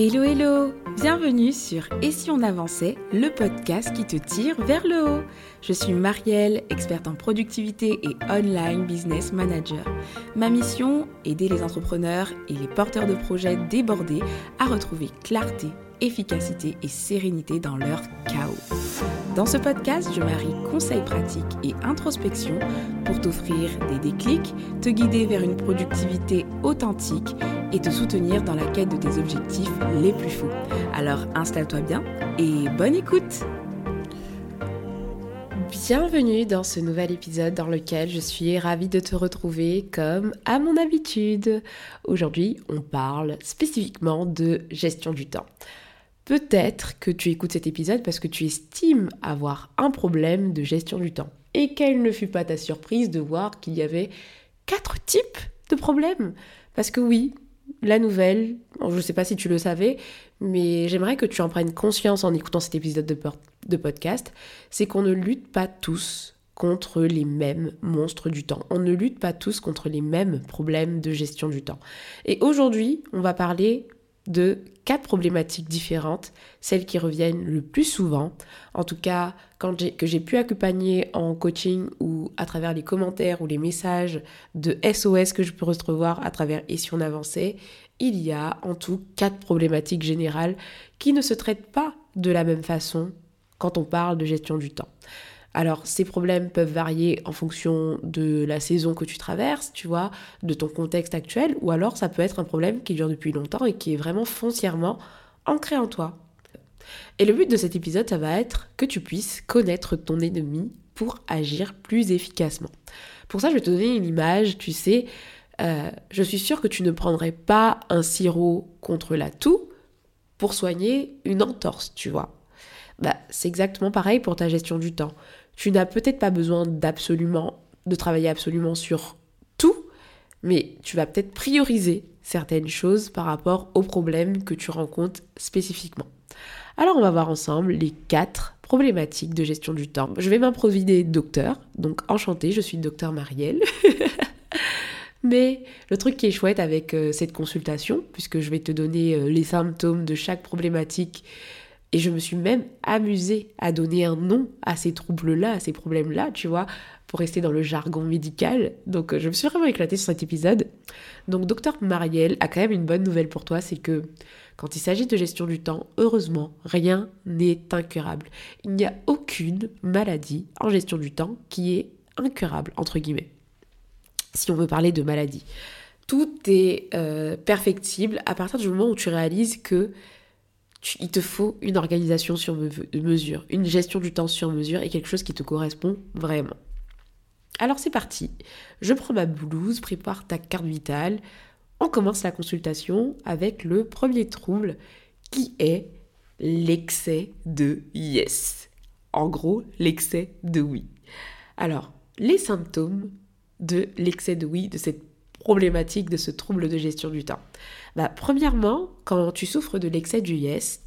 Hello hello Bienvenue sur Et si on avançait, le podcast qui te tire vers le haut. Je suis Marielle, experte en productivité et online business manager. Ma mission, aider les entrepreneurs et les porteurs de projets débordés à retrouver clarté, efficacité et sérénité dans leur chaos. Dans ce podcast, je marie conseils pratiques et introspection pour t'offrir des déclics, te guider vers une productivité authentique et te soutenir dans la quête de tes objectifs les plus fous. Alors installe-toi bien et bonne écoute Bienvenue dans ce nouvel épisode dans lequel je suis ravie de te retrouver comme à mon habitude. Aujourd'hui, on parle spécifiquement de gestion du temps. Peut-être que tu écoutes cet épisode parce que tu estimes avoir un problème de gestion du temps. Et quelle ne fut pas ta surprise de voir qu'il y avait quatre types de problèmes? Parce que oui, la nouvelle, je ne sais pas si tu le savais, mais j'aimerais que tu en prennes conscience en écoutant cet épisode de, podcast, c'est qu'on ne lutte pas tous contre les mêmes monstres du temps. On ne lutte pas tous contre les mêmes problèmes de gestion du temps. Et aujourd'hui, on va parler de quatre problématiques différentes, celles qui reviennent le plus souvent, en tout cas que j'ai pu accompagner en coaching ou à travers les commentaires ou les messages de SOS que je peux recevoir à travers Et si on avançait, il y a en tout quatre problématiques générales qui ne se traitent pas de la même façon quand on parle de gestion du temps. Alors, ces problèmes peuvent varier en fonction de la saison que tu traverses, tu vois, de ton contexte actuel, ou alors ça peut être un problème qui dure depuis longtemps et qui est vraiment foncièrement ancré en toi. Et le but de cet épisode, ça va être que tu puisses connaître ton ennemi pour agir plus efficacement. Pour ça, je vais te donner une image, tu sais, euh, je suis sûre que tu ne prendrais pas un sirop contre la toux pour soigner une entorse, tu vois. Bah, c'est exactement pareil pour ta gestion du temps. Tu n'as peut-être pas besoin de travailler absolument sur tout, mais tu vas peut-être prioriser certaines choses par rapport aux problèmes que tu rencontres spécifiquement. Alors on va voir ensemble les quatre problématiques de gestion du temps. Je vais m'improviser docteur, donc enchantée, je suis docteur Marielle. Mais le truc qui est chouette avec euh, cette consultation, puisque je vais te donner euh, les symptômes de chaque problématique et je me suis même amusée à donner un nom à ces troubles-là, à ces problèmes-là, tu vois, pour rester dans le jargon médical. Donc euh, je me suis vraiment éclatée sur cet épisode. Donc docteur Marielle a quand même une bonne nouvelle pour toi, c'est que quand il s'agit de gestion du temps, heureusement, rien n'est incurable. Il n'y a aucune maladie en gestion du temps qui est incurable, entre guillemets. Si on veut parler de maladie. Tout est euh, perfectible à partir du moment où tu réalises que il te faut une organisation sur mesure, une gestion du temps sur mesure et quelque chose qui te correspond vraiment. Alors c'est parti, je prends ma blouse, prépare ta carte vitale, on commence la consultation avec le premier trouble qui est l'excès de yes. En gros, l'excès de oui. Alors, les symptômes de l'excès de oui, de cette problématique, de ce trouble de gestion du temps. Bah, premièrement, quand tu souffres de l'excès du yes,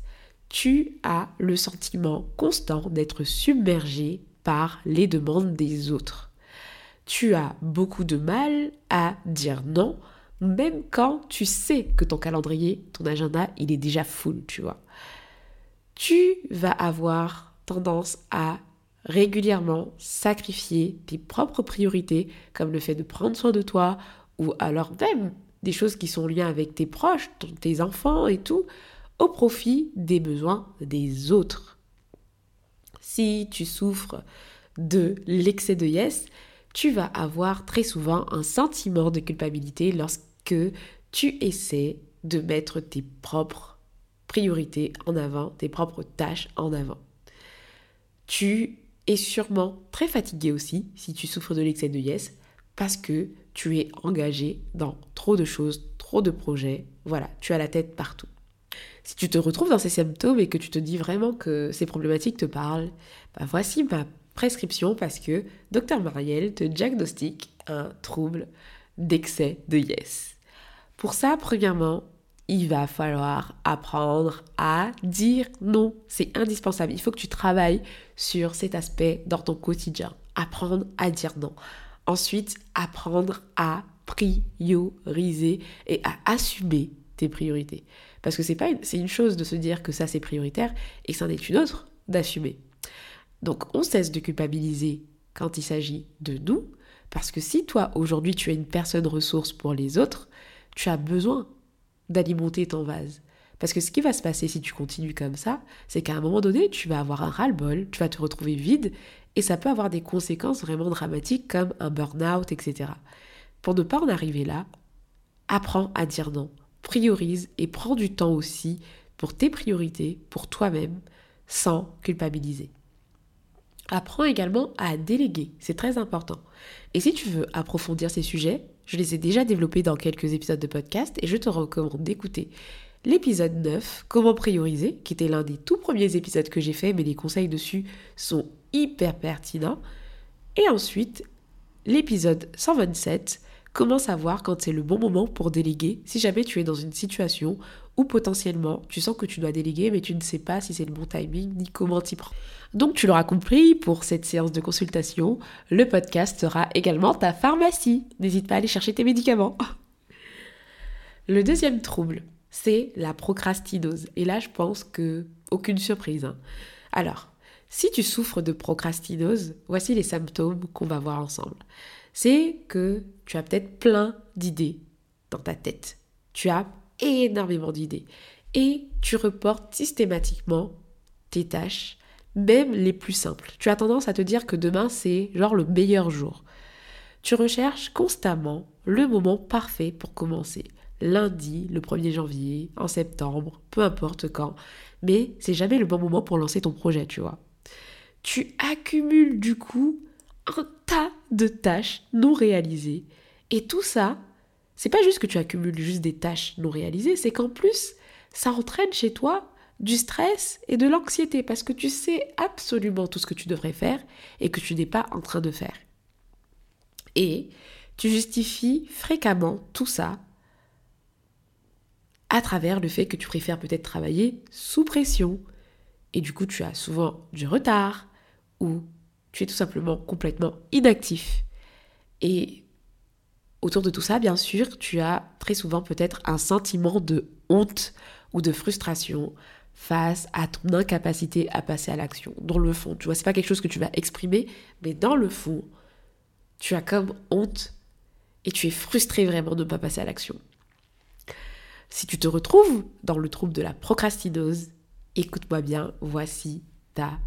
tu as le sentiment constant d'être submergé par les demandes des autres. Tu as beaucoup de mal à dire non, même quand tu sais que ton calendrier, ton agenda, il est déjà full, tu vois. Tu vas avoir tendance à régulièrement sacrifier tes propres priorités, comme le fait de prendre soin de toi, ou alors même des choses qui sont liées avec tes proches, tes enfants et tout, au profit des besoins des autres. Si tu souffres de l'excès de yes, tu vas avoir très souvent un sentiment de culpabilité lorsque tu essaies de mettre tes propres priorités en avant, tes propres tâches en avant. Tu es sûrement très fatigué aussi si tu souffres de l'excès de yes parce que tu es engagé dans trop de choses, trop de projets. Voilà, tu as la tête partout. Si tu te retrouves dans ces symptômes et que tu te dis vraiment que ces problématiques te parlent, bah voici ma prescription parce que Dr Marielle te diagnostique un trouble d'excès de yes. Pour ça, premièrement, il va falloir apprendre à dire non. C'est indispensable. Il faut que tu travailles sur cet aspect dans ton quotidien. Apprendre à dire non. Ensuite, apprendre à prioriser et à assumer tes priorités. Parce que c'est pas une chose de se dire que ça c'est prioritaire et c'en est une autre d'assumer. Donc on cesse de culpabiliser quand il s'agit de nous, parce que si toi aujourd'hui tu es une personne ressource pour les autres, tu as besoin d'alimenter ton vase. Parce que ce qui va se passer si tu continues comme ça, c'est qu'à un moment donné, tu vas avoir un ras-le-bol, tu vas te retrouver vide, et ça peut avoir des conséquences vraiment dramatiques comme un burn-out, etc. Pour ne pas en arriver là, apprends à dire non, priorise et prends du temps aussi pour tes priorités, pour toi-même, sans culpabiliser. Apprends également à déléguer, c'est très important. Et si tu veux approfondir ces sujets, je les ai déjà développés dans quelques épisodes de podcast et je te recommande d'écouter l'épisode 9, Comment prioriser, qui était l'un des tout premiers épisodes que j'ai fait, mais les conseils dessus sont hyper pertinents. Et ensuite, l'épisode 127, Comment savoir quand c'est le bon moment pour déléguer si jamais tu es dans une situation où potentiellement tu sens que tu dois déléguer mais tu ne sais pas si c'est le bon timing ni comment t'y prendre. Donc tu l'auras compris, pour cette séance de consultation, le podcast sera également ta pharmacie. N'hésite pas à aller chercher tes médicaments. Le deuxième trouble, c'est la procrastinose. Et là, je pense que aucune surprise. Hein. Alors, si tu souffres de procrastinose, voici les symptômes qu'on va voir ensemble. C'est que tu as peut-être plein d'idées dans ta tête. Tu as énormément d'idées. Et tu reportes systématiquement tes tâches, même les plus simples. Tu as tendance à te dire que demain, c'est genre le meilleur jour. Tu recherches constamment le moment parfait pour commencer lundi, le 1er janvier, en septembre, peu importe quand. Mais c'est jamais le bon moment pour lancer ton projet, tu vois. Tu accumules du coup un tas de tâches non réalisées. Et tout ça, c'est pas juste que tu accumules juste des tâches non réalisées, c'est qu'en plus, ça entraîne chez toi du stress et de l'anxiété parce que tu sais absolument tout ce que tu devrais faire et que tu n'es pas en train de faire. Et tu justifies fréquemment tout ça à travers le fait que tu préfères peut-être travailler sous pression. Et du coup, tu as souvent du retard ou tu es tout simplement complètement inactif. Et autour de tout ça, bien sûr, tu as très souvent peut-être un sentiment de honte ou de frustration face à ton incapacité à passer à l'action. Dans le fond, tu vois, c'est pas quelque chose que tu vas exprimer, mais dans le fond, tu as comme honte et tu es frustré vraiment de ne pas passer à l'action. Si tu te retrouves dans le trouble de la procrastinose, écoute-moi bien, voici ta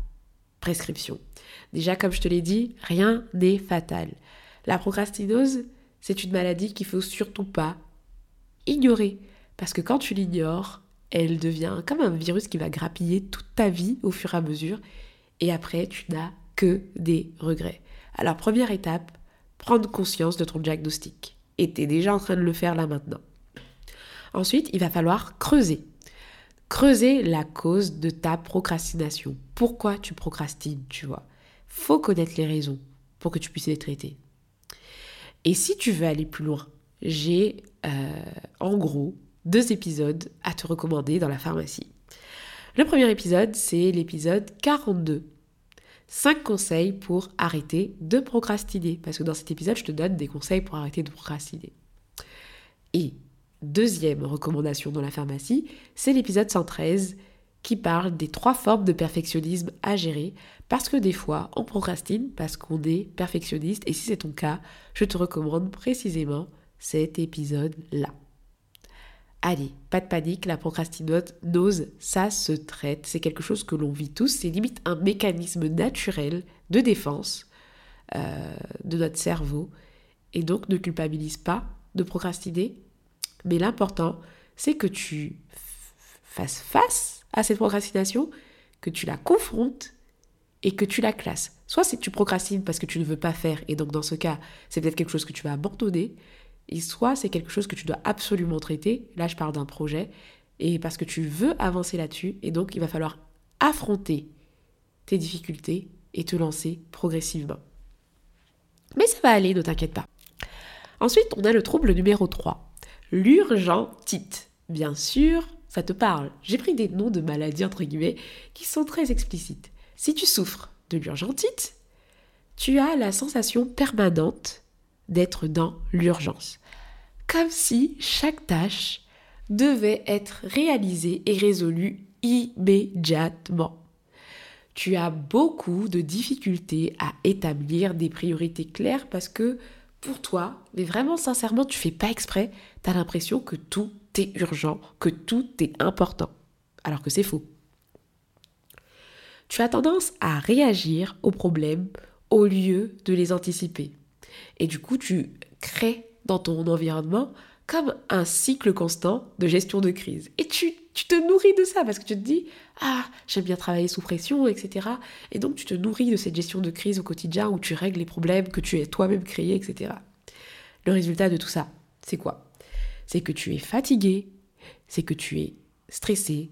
Déjà, comme je te l'ai dit, rien n'est fatal. La procrastinose, c'est une maladie qu'il faut surtout pas ignorer. Parce que quand tu l'ignores, elle devient comme un virus qui va grappiller toute ta vie au fur et à mesure. Et après, tu n'as que des regrets. Alors, première étape, prendre conscience de ton diagnostic. Et tu es déjà en train de le faire là maintenant. Ensuite, il va falloir creuser. Creuser la cause de ta procrastination. Pourquoi tu procrastines, tu vois? Faut connaître les raisons pour que tu puisses les traiter. Et si tu veux aller plus loin, j'ai euh, en gros deux épisodes à te recommander dans la pharmacie. Le premier épisode, c'est l'épisode 42. 5 conseils pour arrêter de procrastiner. Parce que dans cet épisode, je te donne des conseils pour arrêter de procrastiner. Deuxième recommandation dans la pharmacie, c'est l'épisode 113 qui parle des trois formes de perfectionnisme à gérer parce que des fois on procrastine parce qu'on est perfectionniste et si c'est ton cas, je te recommande précisément cet épisode-là. Allez, pas de panique, la procrastinose, ça se traite, c'est quelque chose que l'on vit tous, c'est limite un mécanisme naturel de défense euh, de notre cerveau et donc ne culpabilise pas de procrastiner, mais l'important, c'est que tu fasses face à cette procrastination, que tu la confrontes et que tu la classes. Soit c'est que tu procrastines parce que tu ne veux pas faire, et donc dans ce cas, c'est peut-être quelque chose que tu vas abandonner, et soit c'est quelque chose que tu dois absolument traiter, là je parle d'un projet, et parce que tu veux avancer là-dessus, et donc il va falloir affronter tes difficultés et te lancer progressivement. Mais ça va aller, ne t'inquiète pas. Ensuite, on a le trouble numéro 3 l'urgentite. Bien sûr, ça te parle. J'ai pris des noms de maladies, entre guillemets, qui sont très explicites. Si tu souffres de l'urgentite, tu as la sensation permanente d'être dans l'urgence. Comme si chaque tâche devait être réalisé et résolu immédiatement. Tu as beaucoup de difficultés à établir des priorités claires parce que pour toi, mais vraiment sincèrement, tu fais pas exprès, tu as l'impression que tout est urgent, que tout est important, alors que c'est faux. Tu as tendance à réagir aux problèmes au lieu de les anticiper. Et du coup, tu crées dans ton environnement comme un cycle constant de gestion de crise. Et tu, tu te nourris de ça parce que tu te dis, ah, j'aime bien travailler sous pression, etc. Et donc tu te nourris de cette gestion de crise au quotidien où tu règles les problèmes que tu as toi-même créés, etc. Le résultat de tout ça, c'est quoi? C'est que tu es fatigué, c'est que tu es stressé,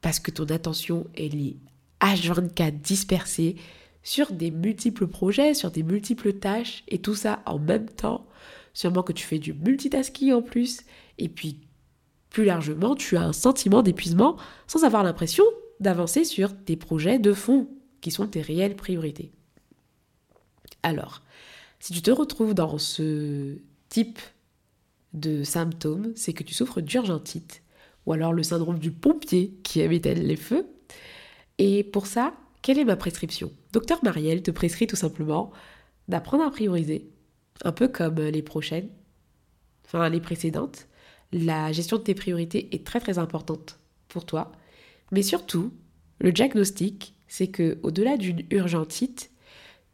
parce que ton attention est liée H24 dispersée sur des multiples projets, sur des multiples tâches, et tout ça en même temps. Sûrement que tu fais du multitasking en plus, et puis plus largement, tu as un sentiment d'épuisement sans avoir l'impression d'avancer sur tes projets de fond, qui sont tes réelles priorités. Alors, si tu te retrouves dans ce type de symptômes, c'est que tu souffres d'urgentite, ou alors le syndrome du pompier qui éteindre les feux. Et pour ça, quelle est ma prescription? Docteur Marielle te prescrit tout simplement d'apprendre à prioriser, un peu comme les prochaines, enfin les précédentes. La gestion de tes priorités est très très importante pour toi, mais surtout, le diagnostic, c'est que au-delà d'une urgentite,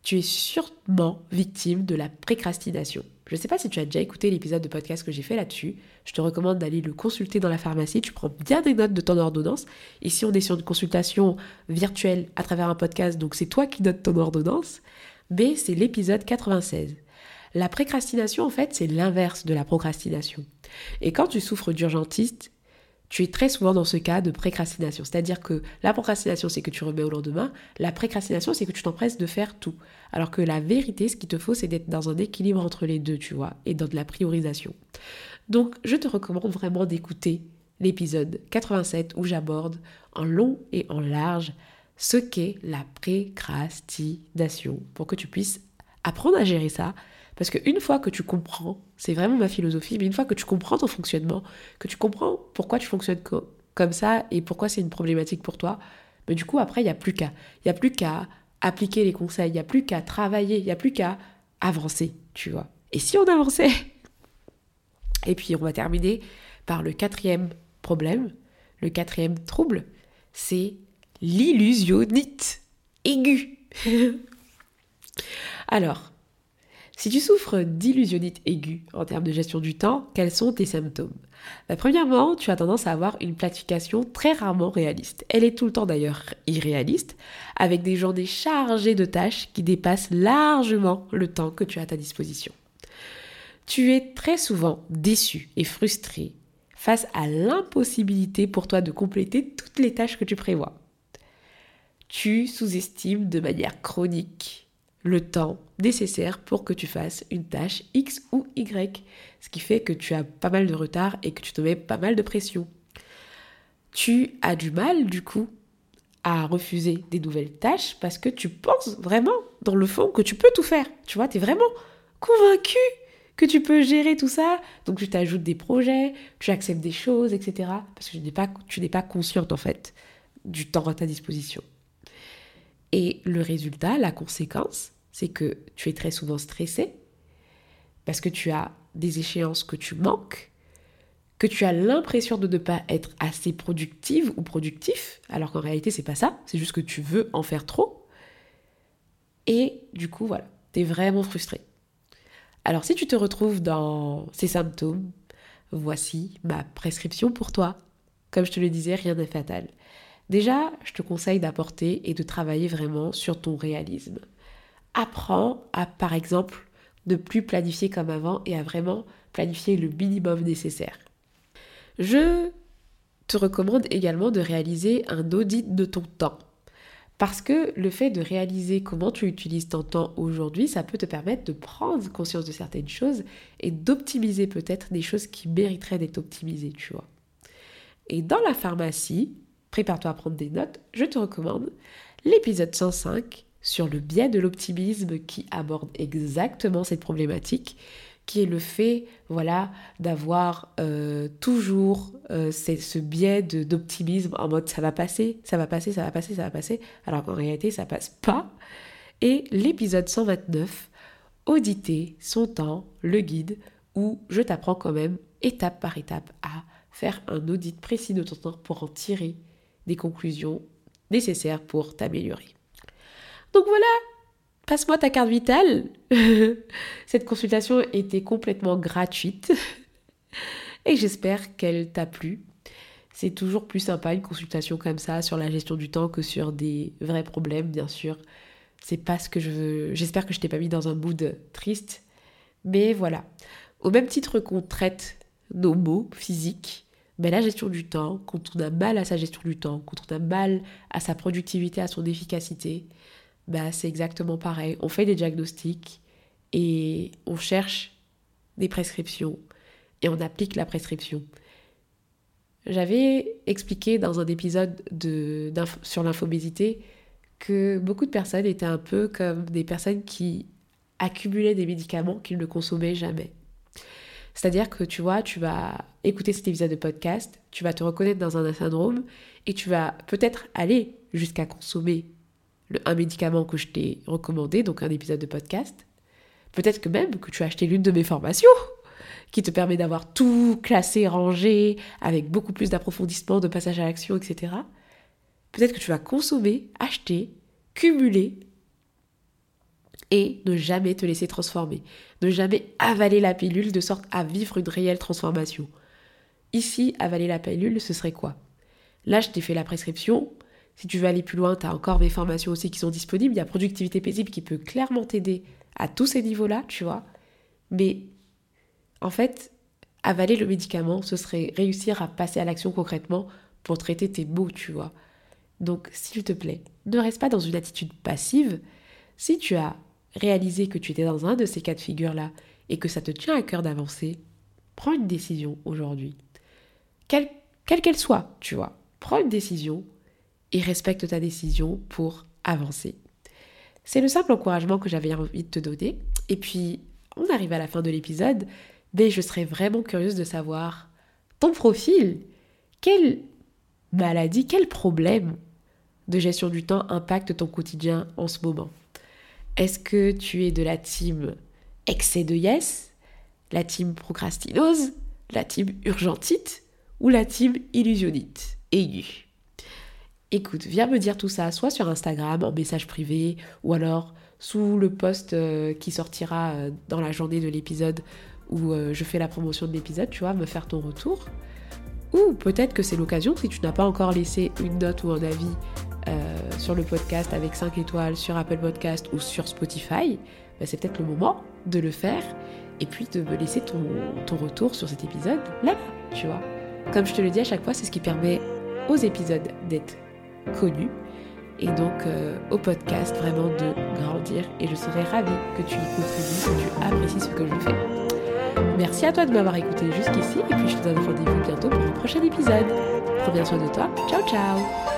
tu es sûrement victime de la précrastination. Je ne sais pas si tu as déjà écouté l'épisode de podcast que j'ai fait là-dessus. Je te recommande d'aller le consulter dans la pharmacie. Tu prends bien des notes de ton ordonnance. Ici, on est sur une consultation virtuelle à travers un podcast, donc c'est toi qui notes ton ordonnance. Mais c'est l'épisode 96. La précrastination, en fait, c'est l'inverse de la procrastination. Et quand tu souffres d'urgentiste, tu es très souvent dans ce cas de précrastination. C'est-à-dire que la procrastination, c'est que tu remets au lendemain. La précrastination, c'est que tu t'empresses de faire tout. Alors que la vérité, ce qu'il te faut, c'est d'être dans un équilibre entre les deux, tu vois, et dans de la priorisation. Donc, je te recommande vraiment d'écouter l'épisode 87 où j'aborde en long et en large ce qu'est la précrastination pour que tu puisses apprendre à gérer ça parce qu'une fois que tu comprends, c'est vraiment ma philosophie, mais une fois que tu comprends ton fonctionnement, que tu comprends pourquoi tu fonctionnes comme ça et pourquoi c'est une problématique pour toi, mais du coup, après, il n'y a plus qu'à. Il n'y a plus qu'à appliquer les conseils, il n'y a plus qu'à travailler, il n'y a plus qu'à avancer, tu vois. Et si on avançait? Et puis, on va terminer par le quatrième problème, le quatrième trouble, c'est l'illusionnite aiguë. Alors, si tu souffres d'illusionnite aiguë en termes de gestion du temps, quels sont tes symptômes? Bah, Premièrement, tu as tendance à avoir une planification très rarement réaliste. Elle est tout le temps d'ailleurs irréaliste, avec des journées chargées de tâches qui dépassent largement le temps que tu as à ta disposition. Tu es très souvent déçu et frustré face à l'impossibilité pour toi de compléter toutes les tâches que tu prévois. Tu sous-estimes de manière chronique le temps nécessaire pour que tu fasses une tâche X ou Y, ce qui fait que tu as pas mal de retard et que tu te mets pas mal de pression. Tu as du mal, du coup, à refuser des nouvelles tâches parce que tu penses vraiment, dans le fond, que tu peux tout faire. Tu vois, tu es vraiment convaincu que tu peux gérer tout ça. Donc tu t'ajoutes des projets, tu acceptes des choses, etc. Parce que tu n'es pas, tu n'es pas consciente, en fait, du temps à ta disposition. Et le résultat, la conséquence, c'est que tu es très souvent stressé parce que tu as des échéances que tu manques, que tu as l'impression de ne pas être assez productive ou productif, alors qu'en réalité c'est pas ça, c'est juste que tu veux en faire trop. Et du coup, voilà, tu es vraiment frustré. Alors si tu te retrouves dans ces symptômes, voici ma prescription pour toi. Comme je te le disais, rien n'est fatal. Déjà, je te conseille d'apporter et de travailler vraiment sur ton réalisme. Apprends à, par exemple, ne plus planifier comme avant et à vraiment planifier le minimum nécessaire. Je te recommande également de réaliser un audit de ton temps. Parce que le fait de réaliser comment tu utilises ton temps aujourd'hui, ça peut te permettre de prendre conscience de certaines choses et d'optimiser peut-être des choses qui mériteraient d'être optimisées, tu vois. Et dans la pharmacie, prépare-toi à prendre des notes, je te recommande l'épisode 105 sur le biais de l'optimisme qui aborde exactement cette problématique, qui est le fait, voilà, d'avoir euh, toujours euh, ce biais d'optimisme en mode ça va passer, ça va passer, ça va passer, ça va passer, alors qu'en réalité ça passe pas. Et l'épisode 129, auditer son temps, le guide, où je t'apprends quand même étape par étape à faire un audit précis de ton temps pour en tirer des conclusions nécessaires pour t'améliorer. Donc voilà, passe-moi ta carte vitale. Cette consultation était complètement gratuite et j'espère qu'elle t'a plu. C'est toujours plus sympa une consultation comme ça sur la gestion du temps que sur des vrais problèmes, bien sûr. C'est pas ce que je veux. J'espère que je t'ai pas mis dans un mood triste. Mais voilà. Au même titre qu'on traite nos mots physiques, mais la gestion du temps, quand on a mal à sa gestion du temps, quand on a mal à sa productivité, à son efficacité, bah, c'est exactement pareil. On fait des diagnostics et on cherche des prescriptions et on applique la prescription. J'avais expliqué dans un épisode de, sur l'infobésité que beaucoup de personnes étaient un peu comme des personnes qui accumulaient des médicaments qu'ils ne consommaient jamais. C'est-à-dire que tu vois, tu vas écouter cet épisode de podcast, tu vas te reconnaître dans un syndrome et tu vas peut-être aller jusqu'à consommer un médicament que je t'ai recommandé, donc un épisode de podcast. Peut-être que même que tu as acheté l'une de mes formations qui te permet d'avoir tout classé, rangé, avec beaucoup plus d'approfondissement, de passage à l'action, etc. Peut-être que tu vas consommer, acheter, cumuler et ne jamais te laisser transformer. Ne jamais avaler la pilule de sorte à vivre une réelle transformation. Ici, avaler la pilule, ce serait quoi? Là, je t'ai fait la prescription, si tu veux aller plus loin, tu as encore mes formations aussi qui sont disponibles. Il y a Productivité paisible qui peut clairement t'aider à tous ces niveaux-là, tu vois. Mais en fait, avaler le médicament, ce serait réussir à passer à l'action concrètement pour traiter tes maux, tu vois. Donc, s'il te plaît, ne reste pas dans une attitude passive. Si tu as réalisé que tu étais dans un de ces cas de figure-là et que ça te tient à cœur d'avancer, prends une décision aujourd'hui. Quelle qu'elle soit, tu vois. Prends une décision respecte ta décision pour avancer. C'est le simple encouragement que j'avais envie de te donner. Et puis, on arrive à la fin de l'épisode, mais je serais vraiment curieuse de savoir ton profil. Quelle maladie, quel problème de gestion du temps impacte ton quotidien en ce moment? Est-ce que tu es de la team excès de yes, la team procrastinose, la team urgentite ou la team illusionnite aiguë? Écoute, viens me dire tout ça, soit sur Instagram, en message privé, ou alors sous le post euh, qui sortira euh, dans la journée de l'épisode où euh, je fais la promotion de l'épisode, tu vois, me faire ton retour. Ou peut-être que c'est l'occasion, si tu n'as pas encore laissé une note ou un avis sur le podcast avec 5 étoiles sur Apple Podcast ou sur Spotify, bah, c'est peut-être le moment de le faire et puis de me laisser ton, ton retour sur cet épisode là, tu vois. Comme je te le dis à chaque fois, c'est ce qui permet aux épisodes d'être connu et donc euh, au podcast vraiment de grandir et je serais ravie que tu y contribues, que tu apprécies ce que je fais. Merci à toi de m'avoir écouté jusqu'ici et puis je te donne rendez-vous bientôt pour un prochain épisode. Prends bien soin de toi. Ciao ciao